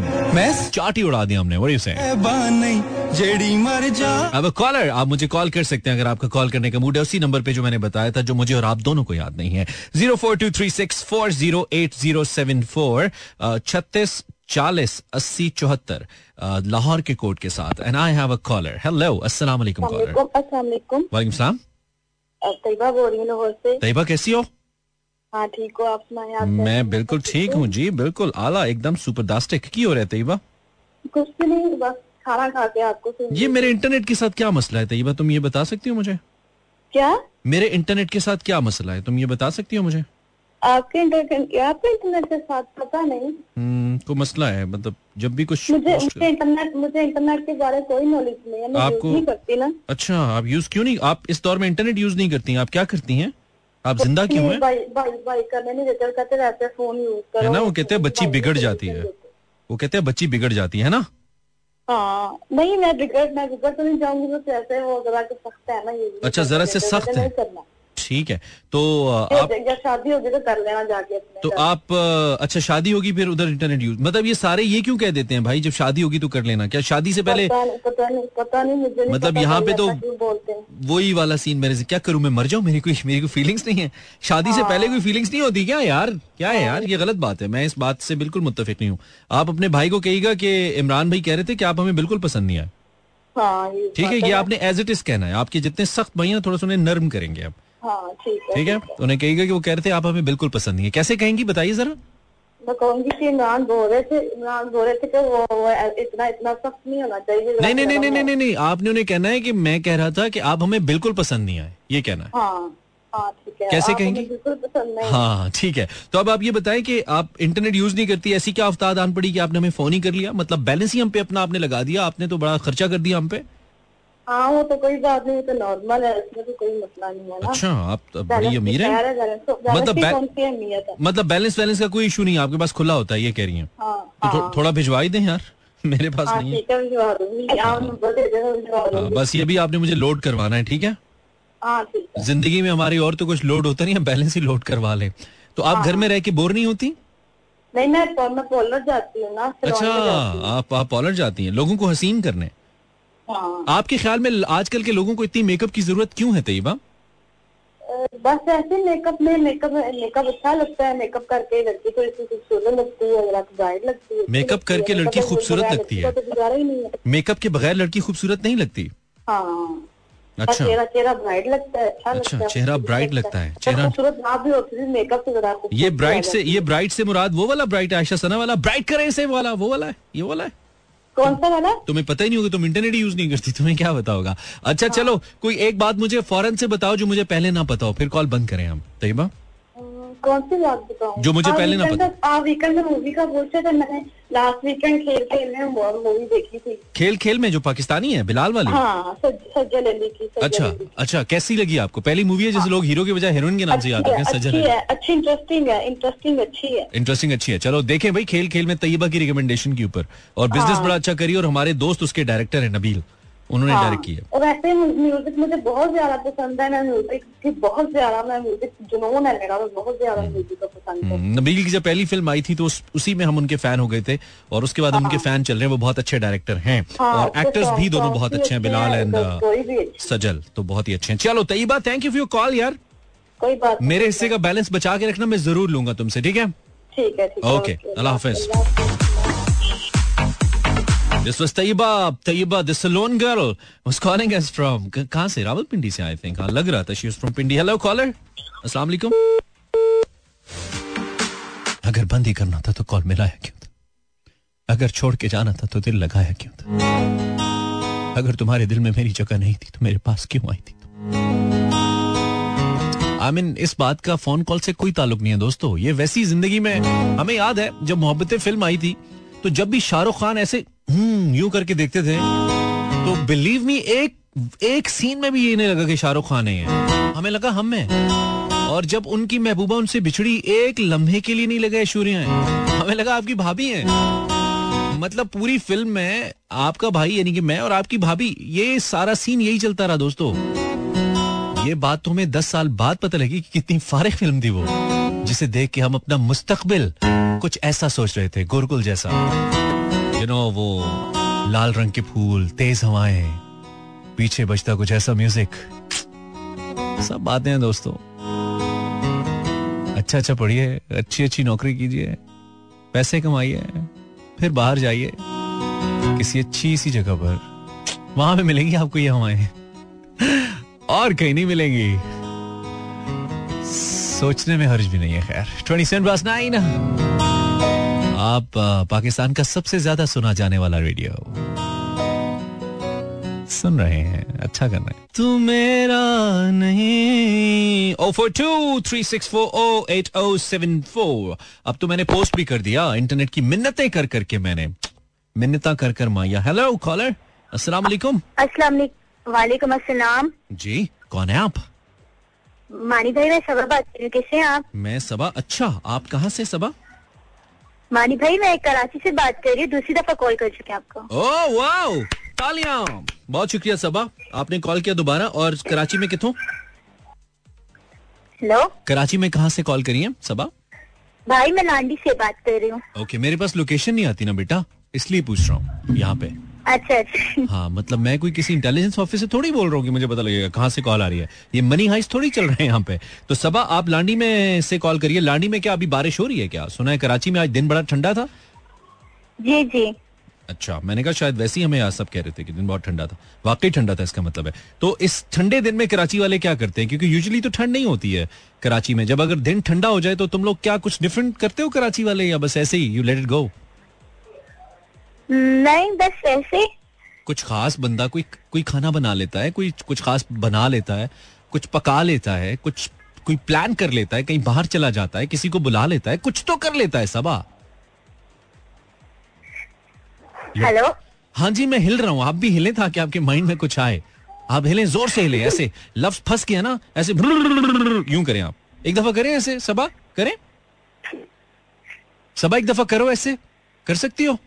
चाटी उड़ा दी हमने वही से अब कॉलर आप मुझे कॉल कर सकते हैं अगर आपका कॉल करने का मूड है उसी नंबर पे जो मैंने बताया था जो मुझे और आप दोनों को याद नहीं है। Zero four two three six four zero eight zero seven four छत्तीस चालीस अस्सी चौहत्तर लाहौर के कोर्ट के साथ। And I have a caller hello अस्सलाम वालेकुम कॉलर वालेकुम सलाम। तैयबा बोल हूँ तैयबा कैसी हो? हाँ ठीक हो आप सुनाए आप मैं बिल्कुल ठीक हूँ जी बिल्कुल। आला एकदम सुपरदास्टिक की हो रहा तैयबा? कुछ भी नहीं बस खाना खा के आपको सुन ये मेरे इंटरनेट के साथ क्या मसला है तैयबा? तुम ये बता सकती हो मुझे? क्या? मेरे इंटरनेट के साथ क्या मसला है? तुम ये बता सकती हो मुझे? आपके इंटरनेट आपके इंटरनेट के साथ पता नहीं। हम्म, को मसला है? मतलब जब भी कुछ मुझे मुझे इंटरनेट मुझे इंटरनेट के बारे में कोई नॉलेज नहीं है मैं यूज़ आपको- नहीं करती ना। अच्छा आप यूज़ क्यों नहीं आप इस दौर में इंटरनेट यूज़ नहीं करती आप क्या करती हैं? आप ज़िंदा क्यों हैं? है ना? वो कहते हैं बच्ची बिगड़ जाती है। वो कहते हैं बच्ची बिगड़ जाती है ना? हाँ नहीं मैं बिगड़ मैं बिगड़ तो नहीं जाऊँगी तो कैसे वो जरा के सख्त है ना ये अच्छा, जरा से सख्त है। ठीक है। तो आप शादी होगी तो कर लेना जाके तो आप अच्छा शादी होगी फिर उधर इंटरनेट यूज़ मतलब ये सारे ये क्यों कह देते हैं भाई जब शादी होगी तो कर लेना। क्या शादी से पहले पता नहीं पता नहीं मुझे मतलब यहाँ पे तो- वही वाला सीन मेरे से क्या करूँ मैं मर जाऊँ? मेरी कोई मेरी कोई फीलिंग्स नहीं है। शादी से पहले कोई फीलिंग्स नहीं होती क्या यार? क्या है यार? ये गलत बात है। मैं इस बात से बिल्कुल मुतफिक नहीं हूँ। आप अपने भाई को कहिएगा कि इमरान भाई कह रहे थे कि आप हमें बिल्कुल पसंद नहीं आए। हाँ ठीक है ये आपने एज इट इज़ कहना है। आपके जितने सख्त भाई हैं थोड़ा सा उन्हें नर्म करेंगे आप। हाँ ठीक है ठीक है? उन्हें कहिएगा कि वो कह रहे थे आप हमें बिल्कुल पसंद नहीं है। कैसे कहेंगी बताइए जरा। मैं कहूँगी कि इमरान बोल रहे थे इमरान बोल रहे थे कि वो, वो इतना इतना सख्त नहीं होना चाहिए नहीं नहीं नहीं नहीं आपने उन्हें कहना है कि मैं कह रहा था कि आप हमें बिल्कुल पसंद नहीं आए ये कहना है। हाँ हाँ ठीक है। कैसे कहेंगी? हाँ ठीक है। तो अब आप ये बताएँ कि आप इंटरनेट यूज़ नहीं करती ऐसी क्या अवताद आन पड़ी कि आपने हमें फ़ोन ही कर लिया? मतलब बैलेंस ही हम पे अपना आपने लगा दिया आपने तो बड़ा खर्चा कर दिया हम पे। हाँ वो तो कोई बात नहीं तो नॉर्मल है इसमें तो कोई मसला नहीं है ना। अच्छा आप तो बड़ी अमीर है। खैर बैलेंस तो- मतलब मतलब बैलेंस बैलेंस का कोई इशू नहीं है आपके पास खुला होता है ये कह रही हैं। हाँ तो थो, हाँ। थोड़ा भिजवा ही दें यार [LAUGHS] मेरे पास हाँ नहीं है। बस ये भी आपने मुझे लोड करवाना है ठीक है? ज़िंदगी में हमारी और तो कुछ लोड होता नहीं है बैलेंस ही लोड करवा ले। तो आप घर में रह के बोर नहीं होती? नहीं मैं मैं पॉलर जाती हूँ ना अच्छा। आप आप पॉलर जाती हैं लोगों को हसीन करने। आपके ख्याल में आजकल के लोगों को इतनी मेकअप की ज़रूरत क्यों है तैयबा? बस ऐसे मेकअप में मेकअप मेकअप अच्छा लगता है मेकअप करके लड़की थोड़ी सी खूबसूरत लगती है ब्राइट लगती है। मेकअप करके लड़की खूबसूरत लगती है। तो ही है। मेकअप के बगैर लड़की खूबसूरत नहीं लगती? हाँ। अच्छा। चेहरा चेहरा ब्राइट लगता है अच्छा अच्छा, लगता चेहरा bright लगता है, चेहरा- भी होती थी मेकअप से जरा ये ब्राइट से ये ब्राइट से मुराद वो वाला ब्राइट आयशा सना वाला ब्राइट करें से वाला वो वाला है ये वाला है। कौन सा वाला तुम्हें पता ही नहीं होगा तुम इंटरनेट यूज़ नहीं करती तुम्हें क्या बताओगा अच्छा चलो कोई एक बात मुझे फॉरन से बताओ जो मुझे पहले ना बताओ हो फिर कॉल बंद करें हम। तैयबा कौन सी बात बताऊँ जो मुझे पहले ना पता- आप वीकेंड में मूवी का पूछे थे मैंने लास्ट वीकेंड खेल खेल में मूवी देखी थी। खेल खेल में जो पाकिस्तानी है बिलाल वाली? हाँ सज- सज्जल अली की सज्जल अच्छा। अच्छा कैसी लगी आपको? पहली मूवी है जिसे लोग हीरो के बजाय हीरोइन के नाम से याद अच्छी है रखते हैं अच्छी है अच्छी इंटरेस्टिंग है इंटरेस्टिंग अच्छी है। इंटरेस्टिंग अच्छी है। चलो देखें भाई खेल खेल में तैयबा की रिकमेंडेशन के ऊपर। और बिज़नेस बड़ा अच्छा करी और हमारे दोस्त उसके डायरेक्टर है नबील। उन्होंने हाँ, डायरेक्ट की है और वैसे म्यूज़िक मुझे बहुत ज़्यादा पसंद है। मैं म्यूज़िक की बहुत ज़्यादा मैं म्यूज़िक जुनून है मेरा मैं बहुत ज़्यादा म्यूज़िक का पसंद है। हम्म, नबील की जब पहली फ़िल्म आई थी तो उस, उसी में हम उनके फ़ैन हो गए थे और उसके बाद हम उनके फ़ैन चल रहे हैं वो बहुत अच्छे डायरेक्टर हैं। हाँ, और एक्टर्स भी दोनों बहुत अच्छे हैं बिलाल एंड तो अच्छी- सजल तो बहुत ही अच्छे हैं। चलो Tayyaba thank you for your call यार। कोई बात मेरे हिस्से का बैलेंस बचा के रखना मैं ज़रूर लूँगा तुमसे ठीक है? ठीक है ओके अल्लाह हाफिज। This was Tayyaba Tayyaba the salon girl was calling us from कहाँ से रावलपिंडी से आई थिंक हाँ लग रहा था she was from Pindi hello caller अस्सलाम वालेकुम अगर बंद ही करना था तो कॉल मिलाया क्यों था अगर छोड़ के जाना था तो दिल लगाया क्यों था अगर तुम्हारे दिल में मेरी जगह नहीं थी तो मेरे पास क्यों आई थी आई मीन इस बात का फ़ोन कॉल से कोई ताल्लुक नहीं है दोस्तों ये वैसी ज़िंदगी में हमें याद है जब मोहब्बतें फ़िल्म आई थी तो जब भी शाहरुख खान ऐसे हम्म यूँ करके देखते थे। तो बिलीव मी एक एक सीन में भी ये नहीं लगा कि शाहरुख खान है। हमें लगा हम हैं। और जब उनकी महबूबा उनसे बिछड़ी, एक लम्हे के लिए नहीं लगा ऐश्वर्या है। हमें लगा आपकी भाभी है। मतलब पूरी फ़िल्म में आपका भाई, यानी कि मैं और आपकी भाभी, ये सारा सीन यही चलता रहा दोस्तों। ये बात तो हमें दस साल बाद पता लगी कि कितनी फारिग फ़िल्म थी वो, जिसे देख के हम अपना मुस्तकबिल कुछ ऐसा सोच रहे थे, गुरकुल जैसा। यू नो वो लाल रंग के फूल, तेज हवाएँ, पीछे बजता कुछ ऐसा म्यूज़िक सब बातें हैं दोस्तों। अच्छा अच्छा पढ़िए, अच्छी अच्छी नौकरी कीजिए, पैसे कमाइए, फिर बाहर जाइए, किसी अच्छी सी जगह पर। वहाँ पे मिलेंगी आपको ये हवाएँ। और कहीं नहीं मिलेंगी। सोचने में हर्ज भी नहीं है, खैर। ट्वेंटी सेवन बस नाइन आप पाकिस्तान का सबसे ज़्यादा सुना जाने वाला रेडियो सुन रहे हैं अच्छा कर रहे हैं। तू मेरा नहीं। O four two three six four O eight O seven four. अब तो मैंने पोस्ट भी कर दिया इंटरनेट की मिन्नतें कर करके मैंने। मिन्नता कर कर माया हेलो कॉलर अस्सलाम वालेकुम। अस्सलाम वालेकुम अस्सलाम। जी कौन है आप? मानी भाई मैं सबा बात कर रही हूँ। कैसे हैं आप? मैं सबा अच्छा आप कहाँ से सबा? मानी भाई मैं कराची से बात कर रही हूँ। दूसरी दफ़ा कॉल कर चुके हैं आपको। ओ वाओ तालियाँ! बहुत शुक्रिया सबा। आपने कॉल किया दोबारा और कराची में कितों? हेलो कराची में कहा से कॉल करी है सबा? भाई मैं लांडी से बात कर रही हूँ। ओके मेरे पास लोकेशन नहीं आती ना बेटा इसलिए पूछ रहा हूँ यहाँ पे। अच्छा अच्छा। हाँ मतलब मैं कोई किसी इंटेलिजेंस ऑफ़िस से थोड़ी बोल रहा हूँ कि मुझे पता लगेगा कहाँ से कॉल आ रही है। ये मनी हाइस थोड़ी चल रहे हैं यहाँ पे। तो सबा आप लांडी में से कॉल करिए। लांडी में क्या अभी बारिश हो रही है क्या? सुना है कराची में आज दिन बड़ा ठंडा था? जी जी। अच्छा मैंने कहा शायद वैसे ही हमें आज सब कह रहे थे कि दिन बहुत ठंडा था। वाकई ठंडा था इसका मतलब है। तो इस ठंडे दिन में कराची वाले क्या करते हैं? क्योंकि यूजुअली तो ठंड नहीं होती है कराची में। जब अगर दिन ठंडा हो जाए तो तुम लोग क्या कुछ डिफरेंट करते हो कराची वाले या बस ऐसे ही? यू लेट इट गो नहीं बस ऐसे। कुछ खास बंदा कोई कोई खाना बना लेता है कोई कुछ खास बना लेता है कुछ पका लेता है कुछ कोई प्लान कर लेता है कहीं बाहर चला जाता है किसी को बुला लेता है कुछ तो कर लेता है सबा। हेलो हाँ जी मैं हिल रहा हूँ। आप भी हिले था कि आपके माइंड में कुछ आए। आप हिले ज़ोर से हिले ऐसे। लफ्ज फंस गया ना ऐसे यूँ करें आप। एक दफ़ा करें ऐसे सबा करें? सबा एक दफ़ा करो ऐसे। कर सकती हो?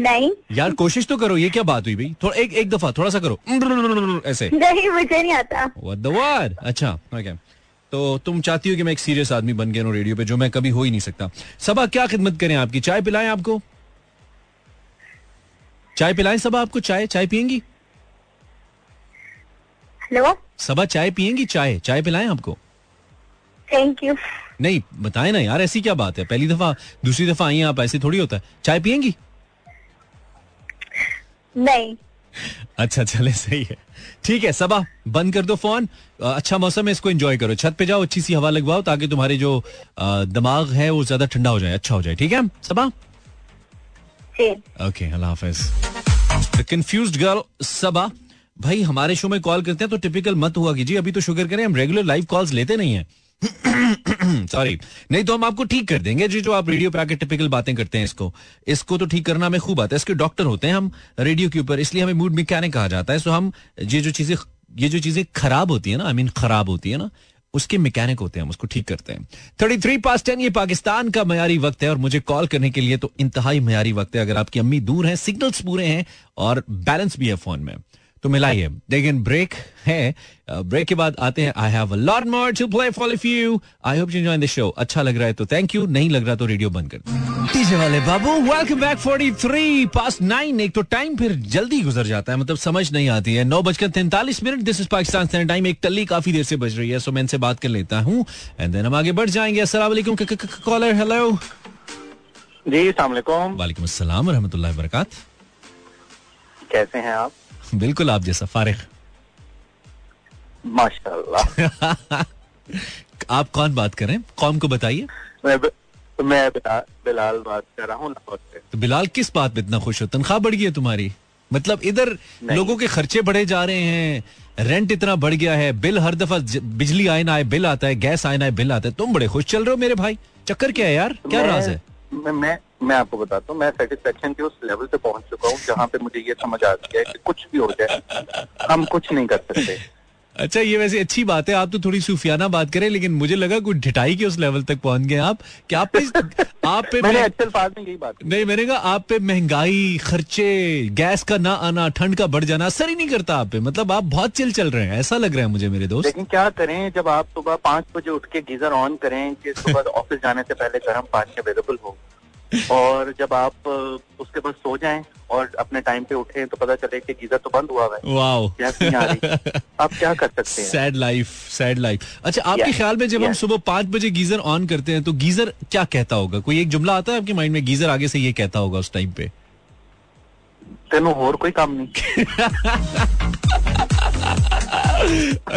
नहीं। यार कोशिश तो करो ये क्या बात हुई भाई? थोड़ा एक एक दफ़ा थोड़ा सा करो। ऐसे। नहीं मुझे नहीं आता। What? अच्छा ओके तो तुम चाहती हो कि मैं एक सीरियस आदमी बन गया रेडियो पे जो मैं कभी हो ही नहीं सकता। सबा क्या खिदमत करें आपकी? चाय पिलाएँ आपको? चाय पिलाएँ सबा आपको? चाय चाय पियेंगी? हेलो? सबा चाय पियेंगी? चाय चाय पिलाएँ आपको? थैंक यू नहीं बताएँ ना यार ऐसी क्या बात है? पहली दफ़ा दूसरी दफ़ा आई आप ऐसे थोड़ी होता है। चाय पियेंगी? नहीं। अच्छा चले सही है। ठीक है सबा बंद कर दो फ़ोन। अच्छा मौसम है इसको एंजॉय करो। छत पे जाओ अच्छी सी हवा लगवाओ ताकि तुम्हारे जो दिमाग है वो ज़्यादा ठंडा हो जाए अच्छा हो जाए। ठीक है सबा? ओके अल्लाह हाफिज। कंफ्यूज्ड गर्ल सबा भाई हमारे शो में कॉल करते हैं तो टिपिकल मत हुआ कीजिए। अभी तो शुगर करें हम रेगुलर लाइव कॉल्स लेते नहीं है। [COUGHS] सॉरी नहीं तो हम आपको ठीक कर देंगे जी, जो आप रेडियो पे आके टिपिकल बातें करते हैं इसको। इसको तो ठीक करना हमें खूब आता है। इसके डॉक्टर होते हैं हम रेडियो के ऊपर, इसलिए हमें मूड मैकेनिक कहा जाता है। सो हम, ये जो चीज़ें, ये जो चीज़ें खराब होती है ना आई मीन खराब होती है ना, उसके मैकेनिक होते हैं, हम उसको ठीक करते हैं। थर्टी थ्री पास टेन ये पाकिस्तान का मयारी वक्त है और मुझे कॉल करने के लिए तो इंतहाई मयारी वक्त है। अगर आपकी अम्मी दूर है सिग्नल्स पूरे हैं और बैलेंस भी है फ़ोन में। तो मिलाइए। लेकिन ब्रेक है ब्रेक के बाद आते हैं। I have a lot more to play for if you I hope you enjoy the show अच्छा लग रहा है तो थैंक यू नहीं लग रहा तो रेडियो बंद कर। डीजे वाले बाबू वेलकम बैक 43 पास नाइन एक तो टाइम फिर जल्दी गुजर जाता है मतलब समझ नहीं आती है। नौ बजकर तैंतालीस minute this is Pakistan standard time एक टल्ली काफ़ी देर से बज रही है सो मैं इनसे बात कर लेता हूँ एंड देन हम आगे बढ़ जाएँगे। अस्सलाम वालेकुम कॉलर हेलो जी अस्सलाम वालेकुम। अस्सलाम रहमतुल्लाहि बरकात। कैसे हैं आप? बिल्कुल आप जैसा फारिग। माशाल्लाह। [LAUGHS] आप कौन बात कर रहे हैं? कौम को बताइए। मैं मैं बिला- बिलाल बात कर रहा हूँ तो बिलाल किस बात पे इतना खुश हो? तनख्वाह बढ़ गई है तुम्हारी। मतलब इधर लोगों के खर्चे बढ़े जा रहे हैं। रेंट इतना बढ़ गया है। बिल हर दफ़ा बिजली आए ना आए बिल आता है गैस आए ना आए बिल आता है। तुम बड़े खुश चल रहे हो मेरे भाई। चक्कर क्या है यार? क्या राज है? मैं मैं मैं आपको बताता हूँ, मैं सेटिस्फेक्शन के उस लेवल पे पहुँच चुका हूँ जहाँ पे मुझे ये समझ आ गया है कि कुछ भी हो जाए, हम कुछ नहीं कर सकते। अच्छा ये वैसे अच्छी बात है आप तो थोड़ी सूफियाना बात करें लेकिन मुझे लगा कुछ ढिठाई के उस लेवल तक पहुँच गए आप। कि आप पे आप पे मैंने मैं- में यही बात नहीं मैंने कहा आप पे महँगाई खर्चे गैस का ना आना ठंड का बढ़ जाना असर ही नहीं करता आप पे। मतलब आप बहुत चिल चल रहे हैं ऐसा लग रहा है मुझे मेरे दोस्त। लेकिन क्या करें जब आप सुबह पाँच बजे उठ के गीजर ऑन करें कि सुबह ऑफ़िस जाने से पहले गर्म पानी अवेलेबल हो। और जब आप उसके बाद सो जाएँ और अपने टाइम पे उठें तो पता चले कि गीजर तो बंद हुआ है। वाओ। आ रही। आप क्या कर सकते हैं? सैड लाइफ सैड लाइफ अच्छा आपके Yes, ख्याल में जब हम सुबह पाँच बजे गीजर ऑन करते हैं तो गीजर क्या कहता होगा? कोई एक जुमला आता है आपके माइंड में गीजर आगे से ये कहता होगा उस टाइम पे? तेनों और कोई काम नहीं। [LAUGHS]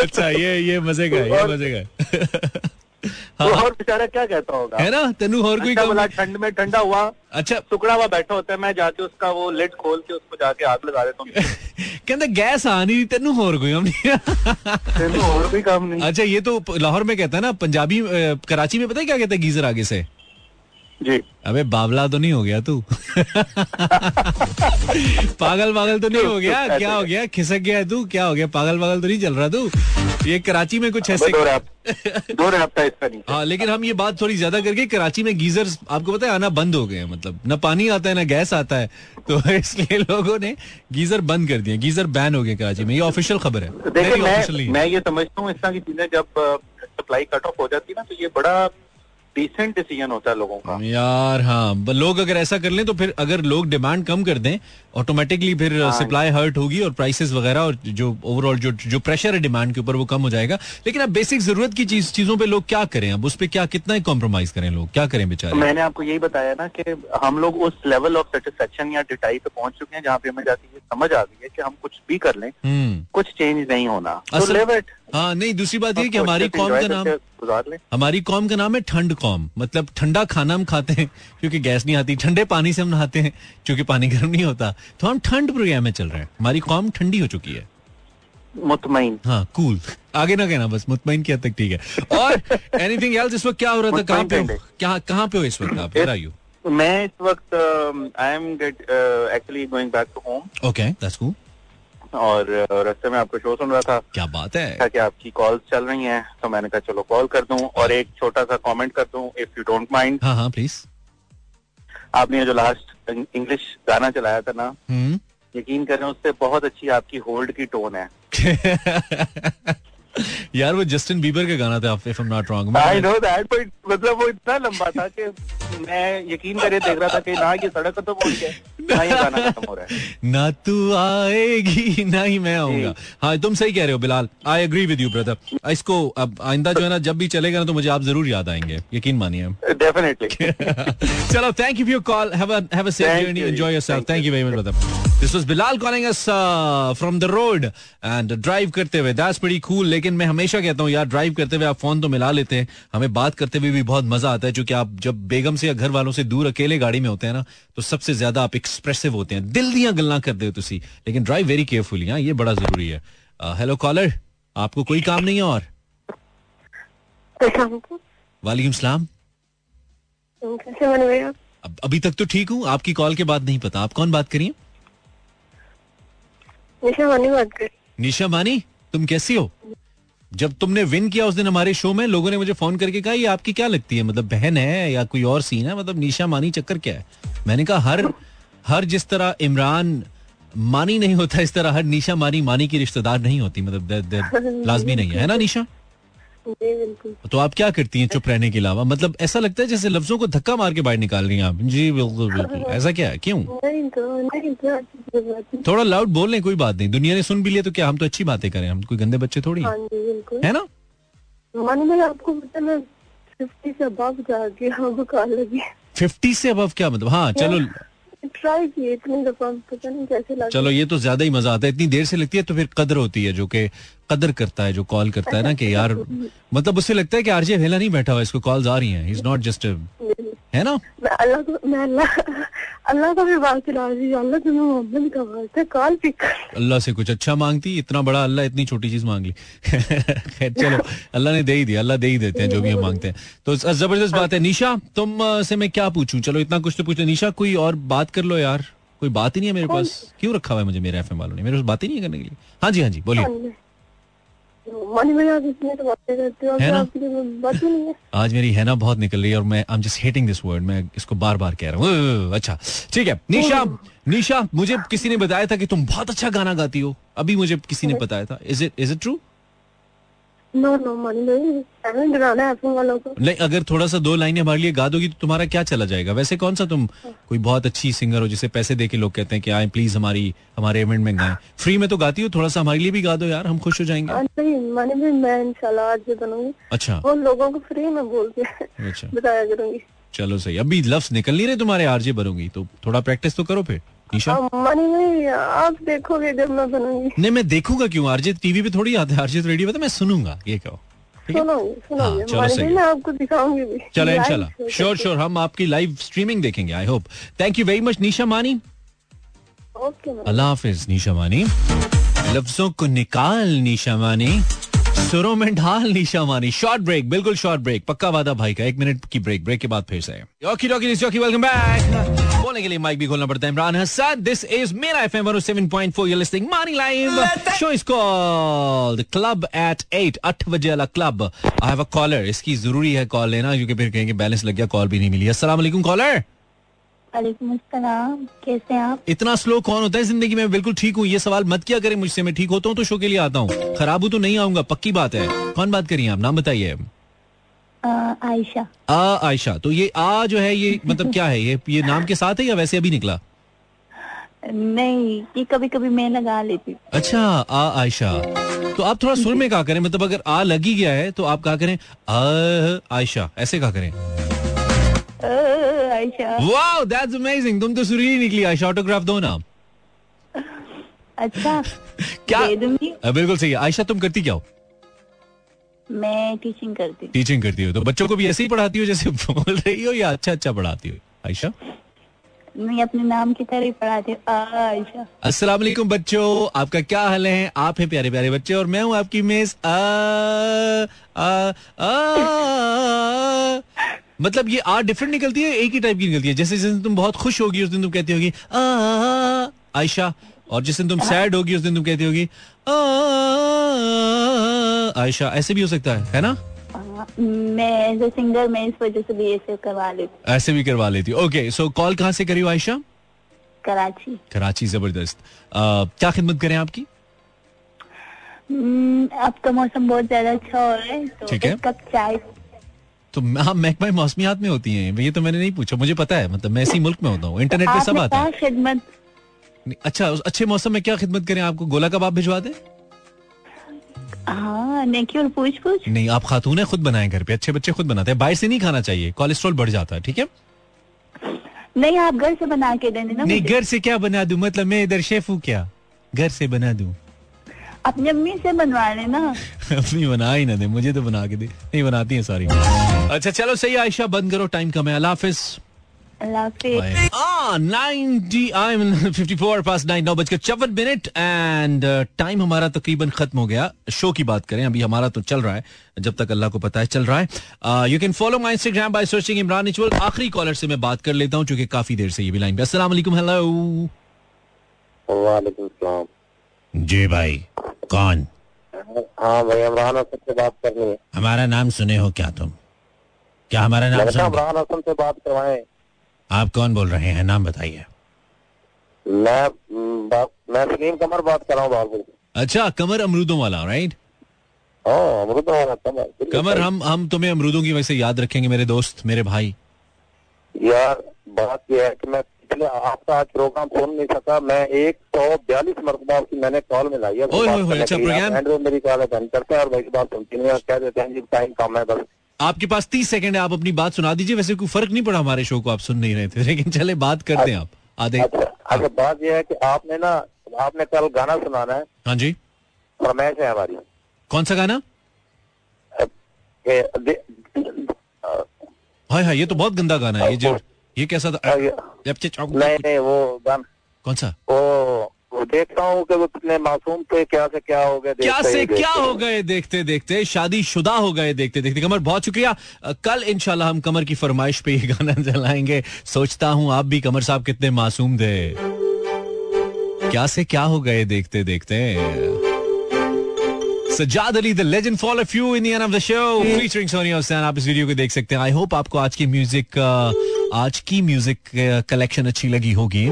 अच्छा ये ये मज़े का ये मज़े का [LAUGHS] है। तो और बेचारा क्या कहता होगा? है ना? तेनू और कोई अच्छा बोला ठंड में ठंडा हुआ। अच्छा। टुकड़ा हुआ बैठा होता है मैं जाके उसका वो लिड खोल के उसको जाके आग लगा देता हूँ। [LAUGHS] कहते गैस आ नहीं तेन और कोई हम नहीं। [LAUGHS] और कोई काम नहीं। अच्छा ये तो लाहौर में कहता है ना पंजाबी कराची में पता है क्या कहते हैं गीजर आगे से? जी। अबे बावला तो नहीं हो गया तू। पागल पागल तो नहीं हो गया? क्या हो गया? खिसक गया है तू? क्या हो गया? पागल पागल तो नहीं चल रहा तू? ये कराची में कुछ ऐसे दो हाँ लेकिन हम ये बात थोड़ी ज़्यादा करके कराची में गीजर आपको पता है आना बंद हो गए हैं मतलब। न पानी आता है ना गैस आता है। तो [LAUGHS] इसलिए लोगों ने गीजर बंद कर दिए। गीजर बैन हो गए कराची में। ये ऑफिशियल खबर है। देखिए मैं है। मैं ये समझता हूँ इस तरह की चीज़ें जब सप्लाई कट ऑफ़ हो जाती है ना तो ये बड़ा डिसेंट डिसीज़न होता है लोगों का। यार हाँ। लोग अगर ऐसा कर लें तो फिर अगर लोग डिमांड कम कर दें ऑटोमेटिकली फिर हाँ। सप्लाई हर्ट होगी और प्राइसेस वगैरह और जो ओवरऑल जो जो प्रेशर है डिमांड के ऊपर वो कम हो जाएगा। लेकिन अब बेसिक ज़रूरत की चीज़ चीज़ों पे लोग क्या करें? अब उस पर क्या कितना कॉम्प्रोमाइज करें लोग? क्या करें बेचारे? मैंने आपको यही बताया ना कि हम लोग उस लेवल ऑफ़ सेटिस्फेक्शन या डिटाई पे पहुँच चुके हैं जहाँ पे हमें जाती है समझ आ गई है कि हम कुछ भी कर लें हम्म। कुछ चेंज नहीं होना। तो हाँ नहीं दूसरी बात ये कि हमारी कौम का नाम हमारी कौम का नाम है ठंड कौम। मतलब ठंडा खाना हम खाते हैं क्योंकि गैस नहीं आती। ठंडे पानी से हम नहाते हैं क्योंकि पानी गर्म नहीं होता। तो हम ठंड प्रोग्राम में चल रहे हैं। हमारी कौम ठंडी हो चुकी है। मुतमिन हाँ कूल आगे ना कहना बस मुतमईन की हद तक ठीक है। और एनीथिंग एल्स इस वक्त क्या हो रहा था? कहाँ पे हो? क्या कहाँ पे हो इस वक्त आप? आर यू मैं इस वक्त I am get actually going back to home okay that's cool और रस्ते में आपका शो सुन रहा था। क्या बात है? कि आपकी कॉल चल रही हैं तो मैंने कहा चलो कॉल कर दूँ और एक छोटा सा कमेंट कर दूँ इफ़ यू डोंट माइंड हाँ हाँ प्लीज़ आपने जो लास्ट इंग्लिश गाना चलाया था ना हम्म। यकीन करें उससे बहुत अच्छी आपकी होल्ड की टोन है। [LAUGHS] यार वो जस्टिन बीबर का गाना था if I am not wrong I know that but मतलब वो इतना लंबा था कि मैं यकीन करे देख रहा था कि ना ये सड़क खत्म हो रही है ना ये गाना खत्म हो रहा है। [LAUGHS] ना तू आएगी ना ही मैं आऊँगा। हाँ तुम सही कह रहे हो Bilal. I agree with you brother इसको अब आइंदा जो है ना जब भी चलेगा ना तो मुझे आप ज़रूर याद आएँगे। यकीन मानिए डेफिनेटली [LAUGHS] चलो thank you for your call have a have a safe journey enjoy yourself thank you very much brother this was Bilal calling us from the road and drive करते हुए। दैट्स प्रीटी कूल लेकिन मैं हमेशा कहता हूँ यार drive करते हुए आप फ़ोन तो मिला लेते हैं। हमें बात करते हुए भी बहुत मज़ा आता है क्योंकि आप जब बेगम से या घर वालों से दूर अकेले गाड़ी में होते हैं ना तो सबसे ज़्यादा आप एक्सप्रेसिव होते हैं। दिल दियाँ गल्ला करते हो तुसी लेकिन ड्राइव वेरी केयरफुली हाँ ये बड़ा ज़रूरी है। हेलो कॉलर आपको कोई काम नहीं है और? वालेकुम सलाम। अब अभी तक तो ठीक हूँ आपकी कॉल के बाद नहीं पता। आप कौन बात करिए? निशा मानी बात कर। निशा मानी तुम कैसी हो? जब तुमने विन किया उस दिन हमारे शो में, लोगों ने मुझे फ़ोन करके कहा, ये आपकी क्या लगती है? मतलब बहन है या कोई और सीन है? मतलब निशा मानी चक्कर क्या है? मैंने कहा, हर हर जिस तरह इमरान मानी नहीं होता, इस तरह हर निशा मानी मानी की रिश्तेदार नहीं होती। मतलब लाजमी नहीं है ना, निशा? तो आप क्या करती हैं चुप रहने के अलावा? मतलब ऐसा लगता है जैसे लफ्जों को धक्का मार के बाहर निकाल रही हैं आप। जी बिल्कुल बिल्कुल। ऐसा क्या है? क्यों? नहीं तो नहीं तो है। थोड़ा लाउड बोल लें कोई बात नहीं। दुनिया ने सुन भी लिया तो क्या हम तो अच्छी बातें करें? हम कोई गंदे बच्चे थोड़ी हैं। हाँ है ना? आपको फिफ्टी से अबव क्या मतलब? हाँ। चलो ट्राई किए इतनी दफ़ा पता नहीं कैसे लगा चलो ये तो ज़्यादा ही मज़ा आता है। इतनी देर से लगती है तो फिर कदर होती है जो कि कदर करता है जो कॉल करता है ना कि यार [LAUGHS] मतलब उससे लगता है कि आरजे वेला नहीं बैठा हुआ इसको कॉल्स आ रही हैं। इज़ नॉट जस्ट है ना? मैं अल्लाह को मैं अल्लाह अल्लाह का भी बात चला रही हूँ। अल्लाह तुम्हें मोहम्मद का बात है कॉल पिक अल्लाह से कुछ अच्छा मांगती इतना बड़ा अल्लाह इतनी छोटी चीज़ मांग ली। [LAUGHS] खैर चलो अल्लाह ने दे ही दिया अल्लाह दे ही देते हैं जो भी हम मांगते हैं। तो ज़बरदस्त बात है। निशा तुम से मैं क्या पूछूँ? चलो इतना कुछ तो पूछते निशा कोई और बात कर लो यार। कोई बात ही नहीं है मेरे पास। क्यों रखा हुआ है मुझे मेरे एफएम वालों ने? मेरे पास बात ही नहीं है करने के लिए। हाँ जी हाँ जी बोलिए। आज मेरी हैना बहुत निकल रही है और मैं I am just hating this word मैं इसको बार बार कह रहा हूँ। अच्छा ठीक है। निशा निशा मुझे किसी ने बताया था कि तुम बहुत अच्छा गाना गाती हो। अभी मुझे किसी ने बताया था। Is it is it true no no है। नहीं अगर थोड़ा सा दो लाइनें हमारे लिए गा दोगी तो तुम्हारा क्या चला जाएगा? वैसे कौन सा तुम कोई बहुत अच्छी सिंगर हो जिसे पैसे दे के लोग कहते हैं कि आए प्लीज़ हमारी हमारे इवेंट में गाएँ। फ्री में तो गाती हो थोड़ा सा हमारे लिए भी गा दो यार हम खुश हो जाएँगे। मानी भाई मैं इंशाल्लाह आज बनूँगी। अच्छा। वो लोगों को फ्री में बोल के अच्छा। बताया करूँगी। चलो सही अभी लफ्ज निकल नहीं रहे तुम्हारे आरजे बनूँगी तो थोड़ा प्रैक्टिस तो करो फिर। निशा आप देखोगे जब मैं बनूँगी। नहीं मैं देखूँगा क्यों? आरजे टीवी पे थोड़ी आता है। आरजे तो रेडियो पे तो मैं सुनूँगा ये कहो। है? चलो मानी सही भाई मैं आपको दिखाऊँगी भी। चलो इंशाल्लाह। श्योर श्योर हम आपकी लाइव स्ट्रीमिंग देखेंगे I hope thank you very much Nisha Mani. अल्लाह हाफिज निशा मानी। लफ्जों को निकाल निशा मानी। सुरों में ढाल निशा मानी। शॉर्ट ब्रेक बिल्कुल शॉर्ट ब्रेक पक्का वादा भाई का एक मिनट की ब्रेक ब्रेक के बाद फिर से। वेलकम बैक बोलने के लिए माइक भी खोलना पड़ता है। Imran Hasan this is Mera FM 107.4 you listening Mani live show is called club at 8 8 बजे वाला club I have a caller इसकी ज़रूरी है कॉल लेना क्योंकि फिर कहेंगे बैलेंस लग गया कॉल भी नहीं मिली। अस्सलाम वालेकुम कॉलर कैसे आप? इतना स्लो कौन होता है ज़िंदगी में? बिल्कुल ठीक हूँ ये सवाल मत किया करें मुझसे मैं ठीक होता हूँ तो शो के लिए आता हूँ। खराब हूँ तो नहीं आऊँगा पक्की बात है। कौन बात करिए आप? नाम बताइए। अ, आयशा। आ आयशा तो ये आ जो है ये मतलब क्या है? ये ये नाम के साथ है या वैसे अभी निकला? नहीं ये कभी कभी मैं लगा लेती अच्छा आ आयशा। तो आप थोड़ा सुर में कहा करें मतलब अगर आ लगी गया है तो आप कहा करें आ आयशा ऐसे कहा करें। आयशा। वाओ दैट्स अमेजिंग तुम तो सुरीली निकली आयशा ऑटोग्राफ दो ना। अच्छा क्या? बिल्कुल सही है। आयशा तुम करती क्या हो? मैं टीचिंग करती हूँ। टीचिंग करती हो तो बच्चों को भी ऐसे ही पढ़ाती हो जैसे [LAUGHS] बोल रही हो या अच्छा अच्छा पढ़ाती हो? आयशा? मैं अपने नाम की तरह ही पढ़ाती हूँ। अ, अस्सलाम वालेकुम बच्चों आपका क्या हाल है? आप हैं प्यारे प्यारे बच्चे और मैं हूँ आपकी मिस आ, आ, आ, मतलब ये आ डिफरेंट निकलती है एक ही टाइप की निकलती है। जैसे जिस दिन तुम बहुत खुश होगी उस दिन तुम कहती होगी आयशा और जिस दिन तुम सैड होगी उस दिन तुम कहती होगी आ, आयशा ऐसे भी हो सकता है है ना? मैं सिंगर मैं इस वजह से भी ऐसे करवा लेती ऐसे भी करवा लेती ओके सो कॉल कहाँ से करी हो आयशा? कराची। कराची ज़बरदस्त। क्या खिदमत करें आपकी? हम्म, अब तो मौसम बहुत ज़्यादा अच्छा हो रहा है तो ठीक है। कप चाय? तो हाँ महकमा मौसमियात में होती हैं ये तो मैंने नहीं पूछा मुझे पता है मतलब मैं इसी मुल्क में होता हूँ इंटरनेट पे सब आता है। खिदमत? अच्छा अच्छे मौसम में क्या खिदमत करें आपको गोला कबाब भिजवा दें? हाँ नेकी और पूछ पूछ नहीं आप खातून है खुद बनाए घर पे अच्छे बच्चे खुद बनाते हैं। बाहर से नहीं खाना चाहिए कोलेस्ट्रॉल बढ़ जाता है ठीक है? नहीं आप घर से बना के देने ना नहीं घर से क्या बना दूँ? मतलब मैं इधर शेफ हूँ क्या? घर से बना दूँ? अपनी अम्मी से बनवा लेना [LAUGHS] अपनी बना ही ना दे मुझे तो बना के दे। नहीं बनाती है सारी। अच्छा चलो सही आयशा बंद करो टाइम कम है। अल्लाह हाफिज। अल्लाह हाफिज 90 आई मीन 54 पास 9 नौ बजकर चौवन मिनट एंड टाइम हमारा तकरीबन खत्म हो गया। शो की बात करें अभी हमारा तो चल रहा है जब तक अल्लाह को पता है चल रहा है। You can follow my Instagram by searching Imran इचवल आखिरी कॉलर से मैं बात कर लेता हूँ क्योंकि काफ़ी देर से ये भी लाइन पे। अस्सलाम वालेकुम हेलो जी भाई कौन? हाँ भाई इमरान हसन से बात करनी है। हमारा नाम सुने हो क्या तुम? क्या हमारा नाम इमरान हसन से बात करवाएँ। आप कौन बोल रहे हैं? नाम बताइए। मैं मैं सलीम कमर बात कर रहा हूँ अच्छा कमर अमरूदों वाला राइट हाँ वाला कमर कमर हम हम तुम्हें अमरूदों की वजह से याद रखेंगे मेरे दोस्त मेरे भाई। यार बात यह है कि मैं पिछले आपका आज प्रोग्राम सुन नहीं सका। मैं एक सौ बयालीस मरतबा आपकी मैंने कॉल है। ओए, ओए, ओए, अच्छा, प्रोग्राम- मेरी कॉल अटेंड करते हैं और मेरी बात सुनती नहीं है। कह देते हैं जी टाइम कम है बस। आपके पास तीस सेकंड है आप अपनी बात सुना दीजिए। वैसे कोई फ़र्क नहीं पड़ा हमारे शो को आप सुन नहीं रहे थे। लेकिन चले बात करते हैं आप। आधे अच्छा अच्छा बात यह है कि आपने ना आपने कल गाना सुनाना है। हाँ जी। फरमाइश है हमारी। कौन सा गाना? हाय हाय ये तो बहुत गंदा गाना है। ये जो ये कैसा था? नहीं नहीं वो गाना कौन सा? वो देखता हूँ कि वो कितने मासूम थे क्या से क्या हो गए क्या से क्या हो गए देखते देखते शादी शुदा हो गए देखते देखते। कमर बहुत शुक्रिया। कल इंशाल्लाह हम कमर की फरमाइश पे ये गाना [LAUGHS] चलाएँगे सोचता हूँ आप भी कमर साहब कितने मासूम थे। क्या से क्या हो गए देखते देखते। Sajjad Ali the legend fall of you in of the show featuring Sonia Hussain आप इस वीडियो को देख सकते हैं। आई होप आपको आज की म्यूज़िक आज की म्यूज़िक कलेक्शन अच्छी लगी होगी।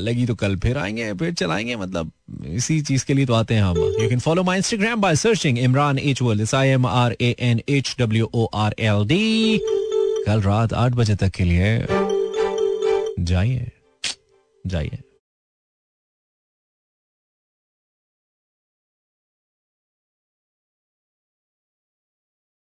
लगी तो कल फिर आएँगे, फिर चलाएँगे मतलब इसी चीज़ के लिए तो आते हैं हम। You can follow my Instagram by searching Imran H world I M R A N H W O R L D कल रात आठ बजे तक के लिए जाइए जाइए।